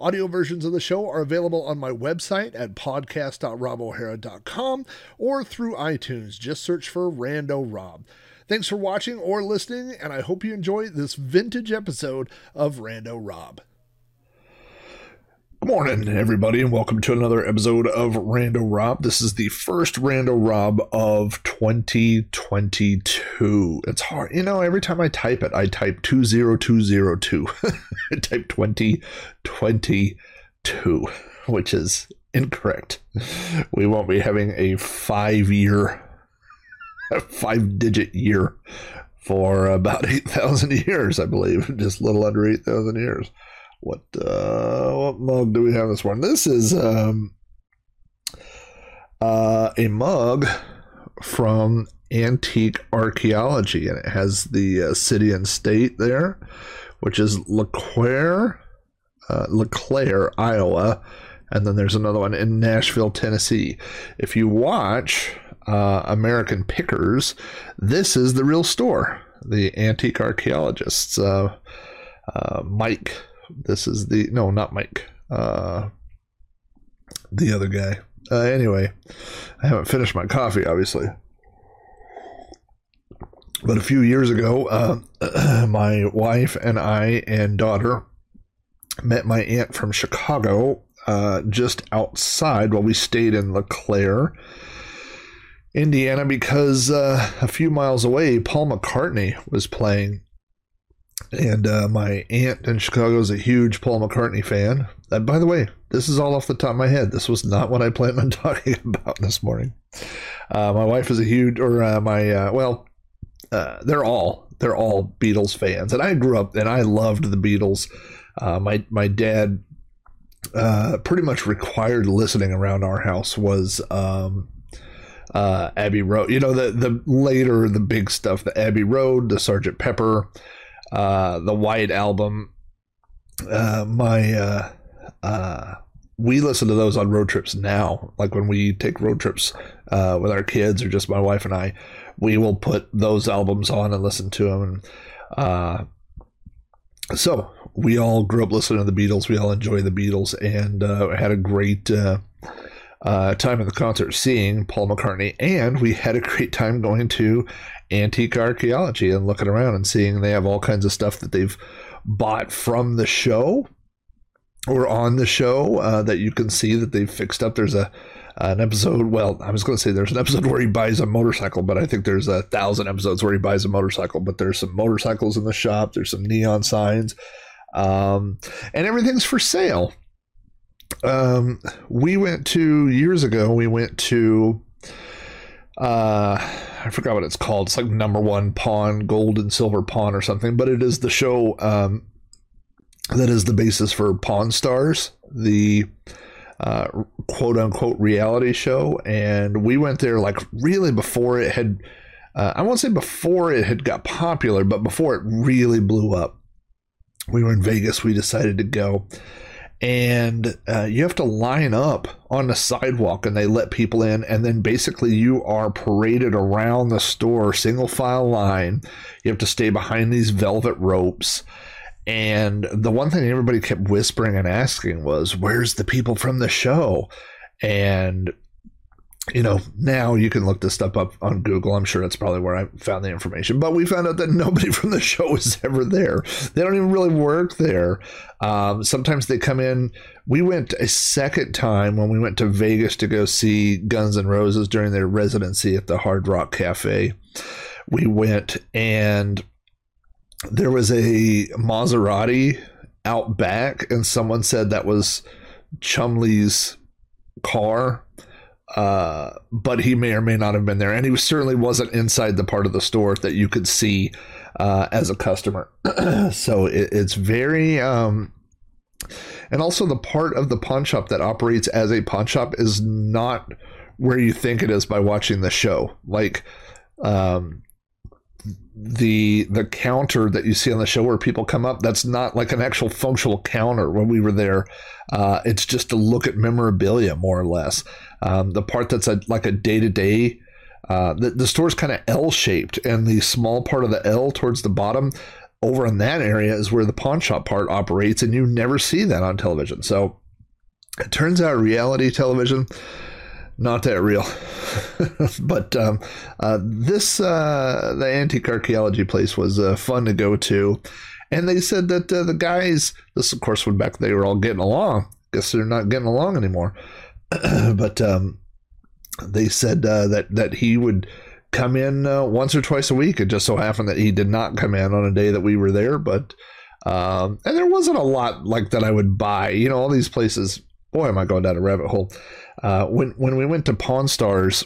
Audio versions of the show are available on my website at podcast.robohara.com or through iTunes. Just search for Rando Rob. Thanks for watching or listening, and I hope you enjoy this vintage episode of Rando Rob. Morning, everybody, and welcome to another episode of Rando Rob. This is the first Rando Rob of 2022. It's hard, you know, every time I type it, I type 20202. I type 2022, which is incorrect. We won't be having a five year, five digit year for about 8,000 years, I believe. Just a little under 8,000 years. What uh, what mug do we have this one? This is um, uh, a mug from Antique Archaeology, and it has the uh, city and state there, which is LeClaire, uh, LeClaire, Iowa, and then there's another one in Nashville, Tennessee. If you watch uh, American Pickers, this is the real store. The Antique Archaeologists, uh, uh, Mike this is the no, not Mike. Uh, the other guy. Uh, anyway, I haven't finished my coffee, obviously. But a few years ago, uh, my wife and I and daughter met my aunt from Chicago uh, just outside while we stayed in LeClaire, Indiana, because uh, a few miles away, Paul McCartney was playing and uh, my aunt in Chicago is a huge Paul McCartney fan. Uh, by the way, this is all off the top of my head. This was not what I planned on talking about this morning. Uh, my wife is a huge, or uh, my uh, well, uh, they're all they're all Beatles fans, and I grew up and I loved the Beatles. my my dad pretty much required listening around our house was. Um, Abbey Road, you know the the later the big stuff, the Abbey Road, the Sergeant Pepper, uh, the White Album. Uh, my uh, uh, we listen to those on road trips now. Like when we take road trips uh, with our kids or just my wife and I, we will put those albums on and listen to them. And uh, so we all grew up listening to the Beatles. We all enjoy the Beatles and uh, had a great uh, uh, time at the concert seeing Paul McCartney. And we had a great time going to antique archaeology and looking around and seeing they have all kinds of stuff that they've bought from the show or on the show uh, that you can see that they've fixed up. There's a an episode. Well, I was going to say there's an episode where he buys a motorcycle, but I think there's a thousand episodes where he buys a motorcycle. But there's some motorcycles in the shop. There's some neon signs, um, and everything's for sale. Um, we went to years ago. We went to uh, I forgot what it's called. It's like number one pawn, gold and silver pawn or something. But it is the show um, that is the basis for Pawn Stars, the uh, quote unquote reality show. And we went there like really before it had. Uh, I won't say before it had got popular, but before it really blew up. We were in Vegas. We decided to go and uh, you have to line up on the sidewalk and they let people in and then basically you are paraded around the store single file line. You have to stay behind these velvet ropes. And the one thing everybody kept whispering and asking was where's the people from the show? And you know, now you can look this stuff up on Google. I'm sure that's probably where I found the information. But we found out that nobody from the show was ever there. They don't even really work there. Um, sometimes they come in. We went a second time when we went to Vegas to go see Guns N' Roses during their residency at the Hard Rock Cafe. We went and there was a Maserati out back, and someone said that was Chumlee's car uh, but he may or may not have been there, and he certainly wasn't inside the part of the store that you could see uh, as a customer. so it, it's very, um, And also, the part of the pawn shop that operates as a pawn shop is not where you think it is by watching the show. Like, um, the the counter that you see on the show where people come up that's not like an actual functional counter when we were there uh, it's just to look at memorabilia more or less um, the part that's a, like a day-to-day uh, the, the store's kind of l-shaped and the small part of the l towards the bottom over in that area is where the pawn shop part operates and you never see that on television so it turns out reality television not that real. but um, uh, this uh, the antique archaeology place was uh, fun to go to, and they said that uh, the guys, this of course when back they were all getting along. Guess they're not getting along anymore. but um, they said uh, that that he would come in uh, once or twice a week. It just so happened that he did not come in on a day that we were there, but. Um, and there wasn't a lot like that I would buy. You know, all these places. Boy, am I going down a rabbit hole uh, when when we went to Pawn Stars,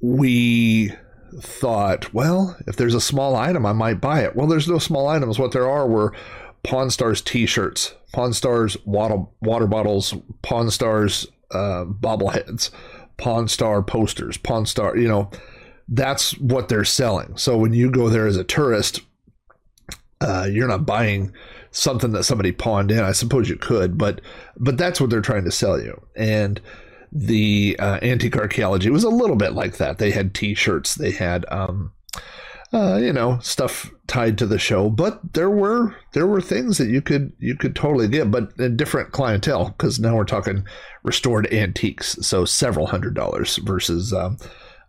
we thought, well, if there's a small item, I might buy it. Well, there's no small items. What there are were Pawn Stars T-shirts, Pawn Stars water water bottles, Pawn Stars uh, bobbleheads, Pawn Star posters, Pawn Star. You know, that's what they're selling. So when you go there as a tourist, uh, you're not buying something that somebody pawned in. I suppose you could, but but that's what they're trying to sell you. And the uh, antique archaeology was a little bit like that. They had T-shirts, they had um, uh, you know stuff tied to the show, but there were there were things that you could you could totally get, but a different clientele because now we're talking restored antiques, so several hundred dollars versus. Um,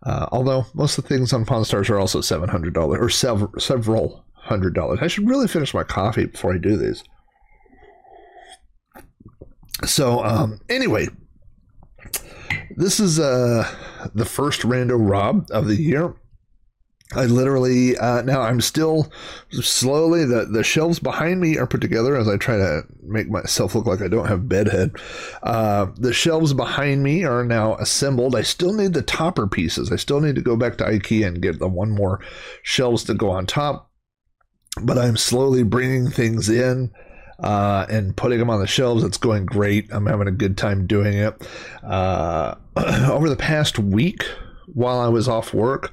uh, although most of the things on Pawn Stars are also seven hundred dollars or several several hundred dollars. I should really finish my coffee before I do these. So um, anyway, this is uh, the first rando rob of the year. I literally uh, now I'm still slowly the the shelves behind me are put together as I try to make myself look like I don't have bedhead. Uh, the shelves behind me are now assembled. I still need the topper pieces. I still need to go back to IKEA and get the one more shelves to go on top but I'm slowly bringing things in uh, and putting them on the shelves. It's going great. I'm having a good time doing it. Uh, over the past week, while I was off work,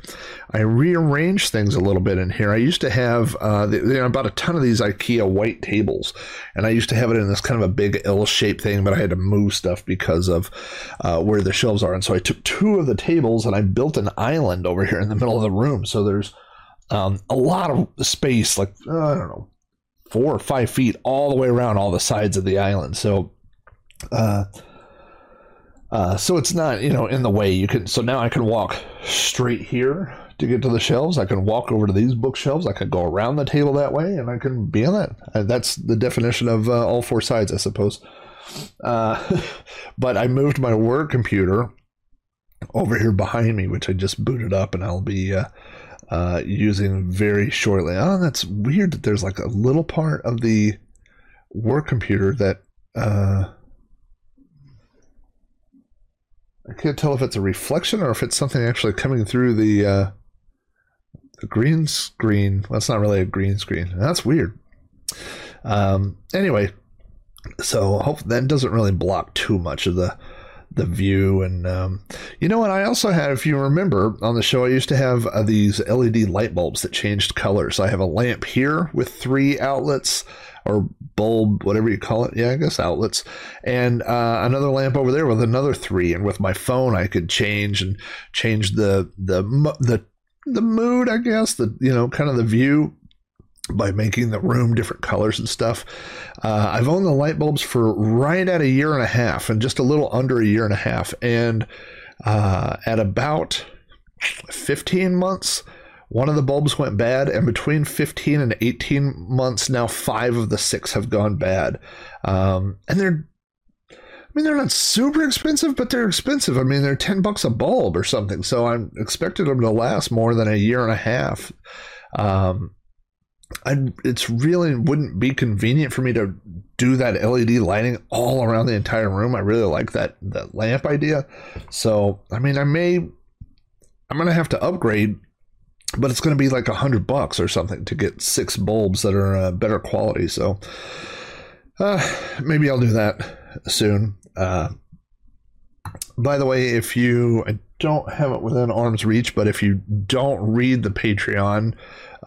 I rearranged things a little bit in here. I used to have uh, the, you know, about a ton of these IKEA white tables, and I used to have it in this kind of a big L-shaped thing, but I had to move stuff because of uh, where the shelves are. And so I took two of the tables and I built an island over here in the middle of the room. So there's um, a lot of space, like uh, I don't know, four or five feet all the way around all the sides of the island. So, uh, uh, so it's not you know in the way. You can so now I can walk straight here to get to the shelves. I can walk over to these bookshelves. I can go around the table that way, and I can be on that. Uh, that's the definition of uh, all four sides, I suppose. Uh, but I moved my work computer over here behind me, which I just booted up, and I'll be uh, using very shortly. Oh, that's weird that there's like a little part of the work computer that uh, I can't tell if it's a reflection or if it's something actually coming through the, uh, the green screen. It's not really a green screen. That's weird. Um, anyway, so hope that doesn't really block too much of the the view and um, you know what? I also had if you remember on the show i used to have uh, these led light bulbs that changed colors. I have a lamp here with three outlets or bulb whatever you call it. Yeah i guess outlets. And uh, another lamp over there with another three and with my phone i could change and change the the the the mood i guess the you know kind of the view by making the room different colors and stuff. Uh, I've owned the light bulbs for right at a year and a half, and just a little under a year and a half. And uh, at about 15 months, one of the bulbs went bad, and between 15 and 18 months, now five of the six have gone bad. Um, and they're I mean, they're not super expensive, but they're expensive. I mean, they're 10 bucks a bulb or something. So I'm expecting them to last more than a year and a half. Um, I it's really wouldn't be convenient for me to do that LED lighting all around the entire room. I really like that that lamp idea. So I mean, I may I'm gonna have to upgrade, but it's gonna be like a hundred bucks or something to get six bulbs that are uh, better quality. So Uh, maybe I'll do that soon. Uh, by the way, if you don't have it within arm's reach, but if you don't read the Patreon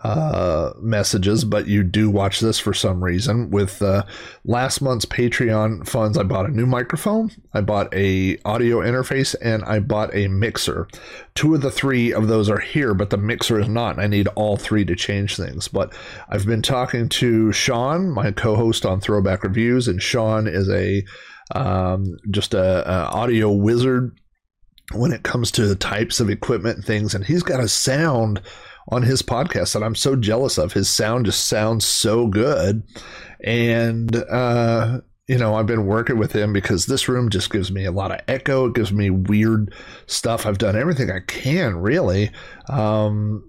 uh, messages, but you do watch this for some reason, with uh, last month's Patreon funds, I bought a new microphone, I bought a audio interface, and I bought a mixer. Two of the three of those are here, but the mixer is not, and I need all three to change things. But I've been talking to Sean, my co-host on Throwback Reviews, and Sean is a um, just a, a audio wizard when it comes to the types of equipment and things. And he's got a sound on his podcast that I'm so jealous of. His sound just sounds so good. And, uh, you know, I've been working with him because this room just gives me a lot of echo. It gives me weird stuff. I've done everything I can, really. Um,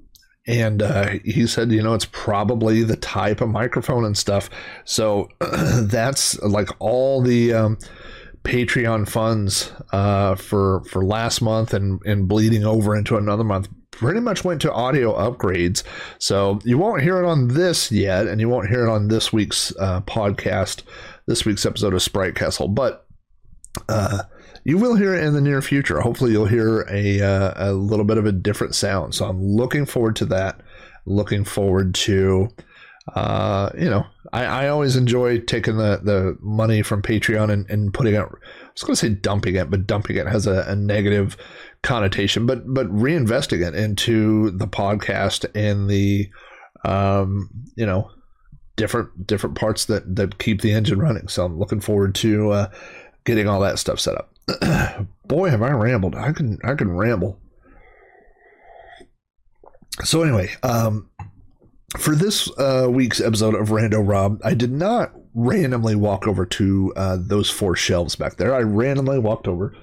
and uh, he said, you know, it's probably the type of microphone and stuff. So that's like all the um, Patreon funds uh, for for last month and and bleeding over into another month pretty much went to audio upgrades. So you won't hear it on this yet, and you won't hear it on this week's uh, podcast, this week's episode of Sprite Castle, but. Uh, you will hear it in the near future. Hopefully, you'll hear a uh, a little bit of a different sound. So I'm looking forward to that. Looking forward to, uh, you know, I, I always enjoy taking the the money from Patreon and, and putting it. I was going to say dumping it, but dumping it has a, a negative connotation. But but reinvesting it into the podcast and the, um, you know, different different parts that that keep the engine running. So I'm looking forward to uh, getting all that stuff set up. boy, have I rambled. I can I can ramble. So anyway, um, for this uh, week's episode of Rando Rob, I did not randomly walk over to uh, those four shelves back there. I randomly walked over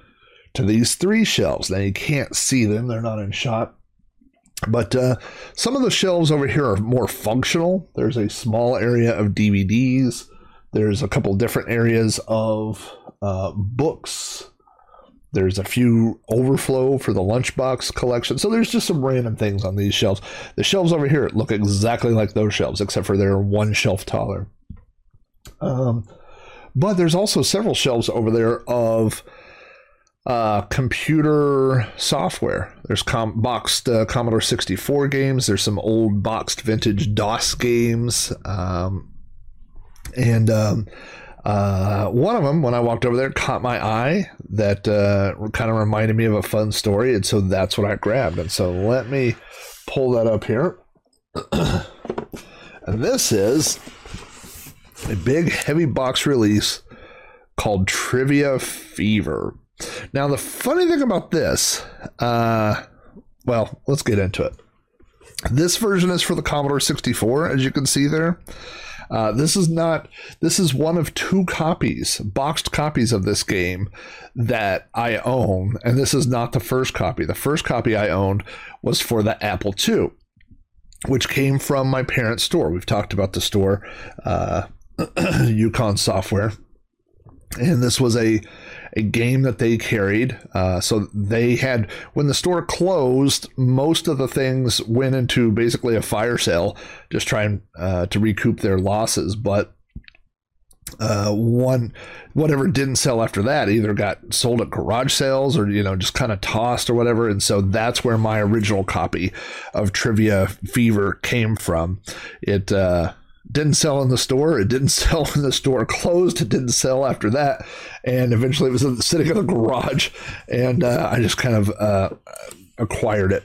to these three shelves. Now you can't see them; they're not in shot. But uh, some of the shelves over here are more functional. There's a small area of DVDs. There's a couple different areas of uh, books there's a few overflow for the lunchbox collection. So there's just some random things on these shelves. The shelves over here look exactly like those shelves, except for they're one shelf taller. Um, but there's also several shelves over there of uh, computer software. There's com- boxed uh, Commodore 64 games. There's some old boxed vintage DOS games. Um, and um, uh, one of them, when I walked over there, caught my eye. That uh, kind of reminded me of a fun story, and so that's what I grabbed. And so let me pull that up here. and this is a big, heavy box release called Trivia Fever. Now, the funny thing about this, uh, well, let's get into it. This version is for the Commodore 64, as you can see there. Uh, this is not. This is one of two copies, boxed copies of this game that I own, and this is not the first copy. The first copy I owned was for the Apple II, which came from my parents' store. We've talked about the store, uh, Yukon Software, and this was a a game that they carried. Uh, so they had, when the store closed, most of the things went into basically a fire sale, just trying uh, to recoup their losses. But uh, one, whatever didn't sell after that either got sold at garage sales or, you know, just kind of tossed or whatever. And so that's where my original copy of Trivia Fever came from. It, uh, didn't sell in the store. It didn't sell when the store closed. It didn't sell after that, and eventually it was sitting in the garage, and uh, I just kind of uh, acquired it.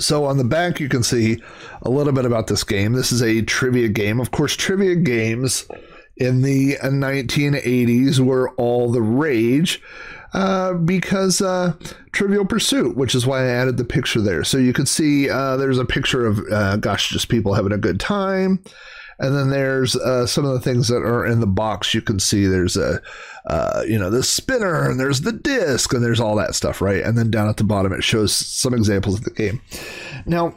So on the back, you can see a little bit about this game. This is a trivia game. Of course, trivia games in the 1980s were all the rage. Uh, because uh, Trivial Pursuit, which is why I added the picture there. So you could see uh, there's a picture of, uh, gosh, just people having a good time. And then there's uh, some of the things that are in the box. You can see there's a, uh, you know, the spinner and there's the disc and there's all that stuff, right? And then down at the bottom, it shows some examples of the game. Now,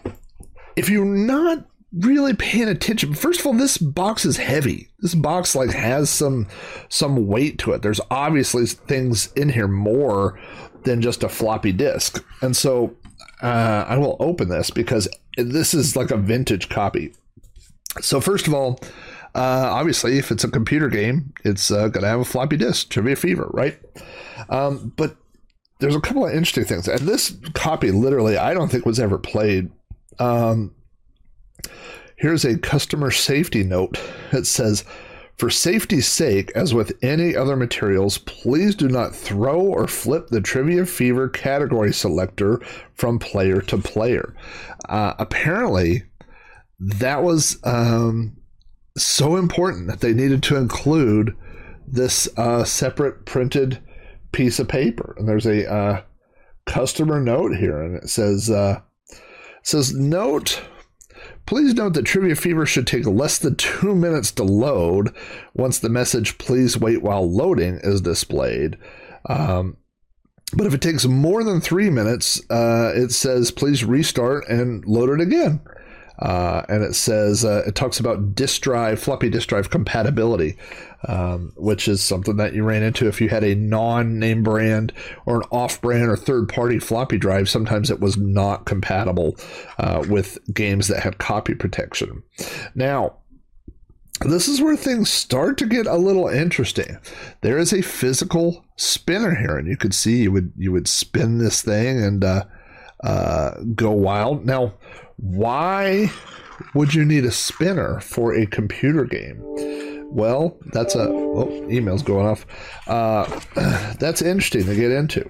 if you're not really paying attention, first of all, this box is heavy. This box like has some some weight to it. There's obviously things in here more than just a floppy disk, and so uh, I will open this because this is like a vintage copy. So first of all, Uh, obviously, if it's a computer game, it's uh, going to have a floppy disk, Trivia Fever, right? Um, but there's a couple of interesting things. And this copy, literally, I don't think was ever played. Um, here's a customer safety note. It says, for safety's sake, as with any other materials, please do not throw or flip the Trivia Fever category selector from player to player. Uh, apparently, that was um, so important that they needed to include this uh, separate printed piece of paper. And there's a uh, customer note here, and it says, uh, says, note Please note that Trivia Fever should take less than two minutes to load once the message please wait while loading is displayed. Um, but if it takes more than three minutes, uh, it says please restart and load it again. Uh, and it says uh, it talks about disk drive, floppy disk drive compatibility, um, which is something that you ran into if you had a non-name brand or an off-brand or third-party floppy drive. Sometimes it was not compatible uh, with games that had copy protection. Now, this is where things start to get a little interesting. There is a physical spinner here, and you could see you would you would spin this thing and uh, uh, go wild. Now, why would you need a spinner for a computer game? Well, that's a oh, email's going off. Uh, that's interesting to get into.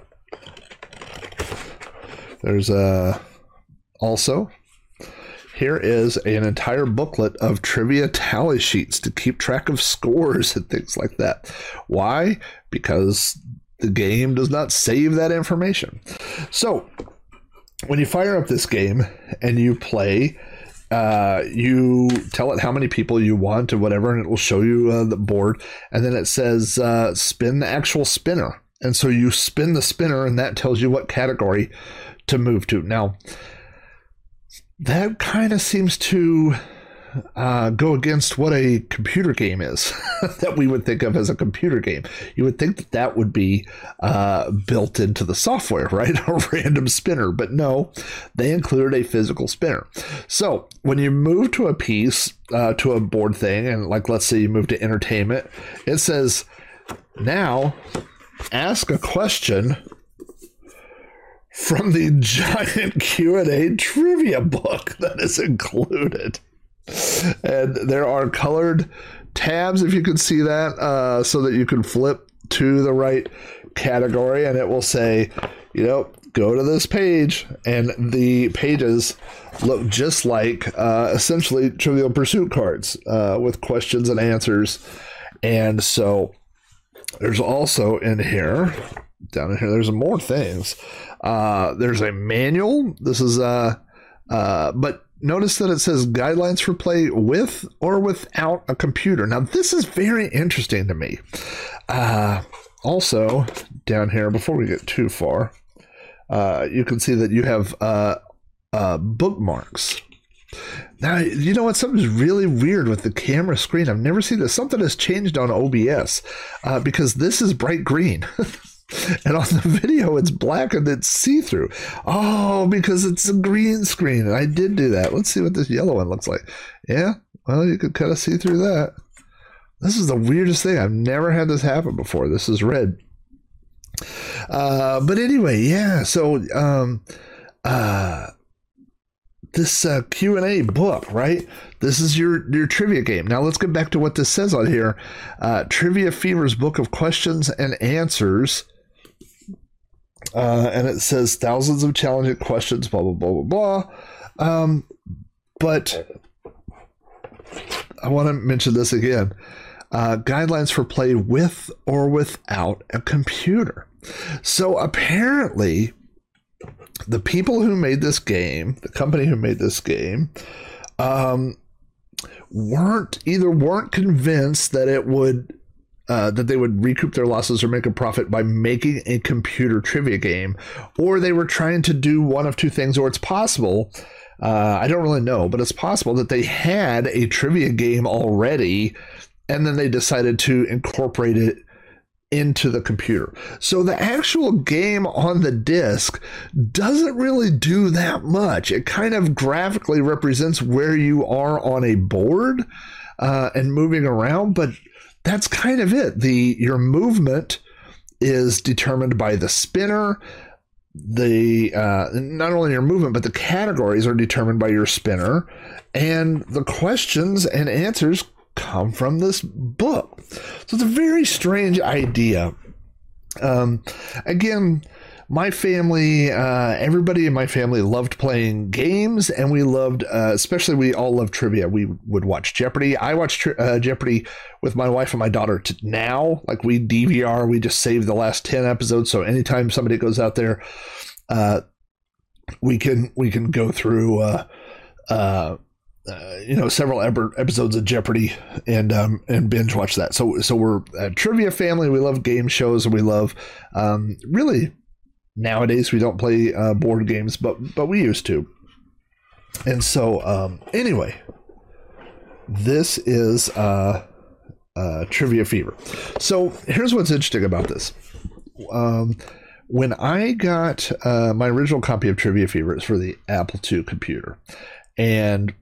There's a also here is an entire booklet of trivia tally sheets to keep track of scores and things like that. Why? Because the game does not save that information. So when you fire up this game and you play, uh, you tell it how many people you want or whatever, and it will show you uh, the board. And then it says uh, spin the actual spinner. And so you spin the spinner, and that tells you what category to move to. Now, that kind of seems to uh, go against what a computer game is that we would think of as a computer game. You would think that that would be uh, built into the software, right? a random spinner, but no, they included a physical spinner. So when you move to a piece, uh, to a board thing, and like let's say you move to entertainment, it says now ask a question from the giant Q&A trivia book that is included and there are colored tabs, if you can see that, uh, so that you can flip to the right category and it will say, you know, go to this page. And the pages look just like uh, essentially Trivial Pursuit cards uh, with questions and answers. And so there's also in here, down in here, there's more things. Uh, there's a manual. This is, uh, uh, but notice that it says guidelines for play with or without a computer. Now, this is very interesting to me. Uh, also, down here, before we get too far, uh, you can see that you have uh, uh bookmarks. Now, you know what? Something's really weird with the camera screen. I've never seen this. Something has changed on OBS uh, because this is bright green. and on the video it's black and it's see-through. Oh because it's a green screen. And i did do that. Let's see what this yellow one looks like. Yeah well you could kind of see through that. This is the weirdest thing. I've never had this happen before. This is red. Uh, but anyway yeah so um, uh, this uh, q&a book right? This is your your trivia game. Now let's get back to what this says on here. Uh, trivia fever's book of questions and answers uh, and it says thousands of challenging questions, blah blah blah blah blah. Um, but I want to mention this again: uh, guidelines for play with or without a computer. So apparently, the people who made this game, the company who made this game, um, weren't either weren't convinced that it would uh, that they would recoup their losses or make a profit by making a computer trivia game, or they were trying to do one of two things, or it's possible. Uh, I don't really know, but it's possible that they had a trivia game already, and then they decided to incorporate it into the computer. So the actual game on the disc doesn't really do that much. It kind of graphically represents where you are on a board uh, and moving around, but that's kind of it. The your movement is determined by the spinner. The uh, not only your movement, but the categories are determined by your spinner, and the questions and answers come from this book. So it's a very strange idea. Um, again, my family, uh, everybody in my family loved playing games, and we loved, uh, especially we all loved trivia. We would watch Jeopardy. I watch uh, Jeopardy with my wife and my daughter now. Like we DVR, we just save the last ten episodes. So anytime somebody goes out there, uh, we can we can go through. Uh, uh, uh, you know several episodes of Jeopardy and um, and binge watch that. So so we're a trivia family. We love game shows. And we love um, really Nowadays, we don't play uh, board games, but but we used to. And so, um, anyway, this is uh, uh, Trivia Fever. So here's what's interesting about this. Um, when I got uh, my original copy of Trivia Fever, it's for the Apple II computer, and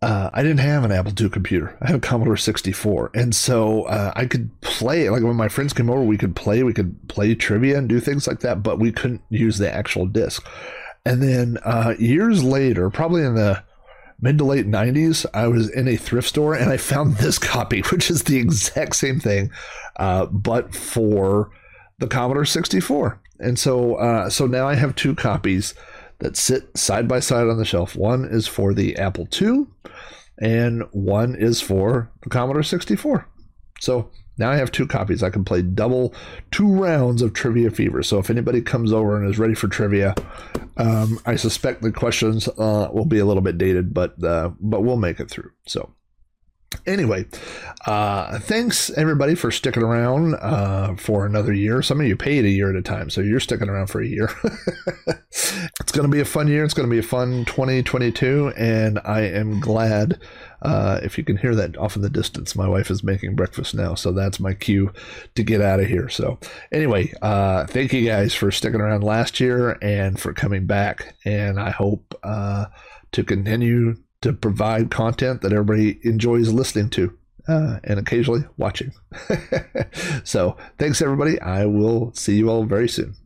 uh, I didn't have an Apple II computer. I had a Commodore 64, and so uh, I could play. Like when my friends came over, we could play. We could play trivia and do things like that, but we couldn't use the actual disc. And then uh, years later, probably in the mid to late 90s, I was in a thrift store and I found this copy, which is the exact same thing, uh, but for the Commodore 64. And so, uh, so now I have two copies that sit side by side on the shelf. One is for the Apple II, and one is for the Commodore 64. So now I have two copies. I can play double two rounds of Trivia Fever. So if anybody comes over and is ready for trivia, um, I suspect the questions uh, will be a little bit dated, but uh, but we'll make it through. So Anyway, uh, thanks everybody for sticking around uh, for another year. Some of you paid a year at a time, so you're sticking around for a year. it's going to be a fun year. It's going to be a fun 2022, and I am glad. Uh, if you can hear that off in the distance, my wife is making breakfast now, so that's my cue to get out of here. So, anyway, uh, thank you guys for sticking around last year and for coming back, and I hope uh, to continue to provide content that everybody enjoys listening to uh, and occasionally watching. so, thanks everybody. I will see you all very soon.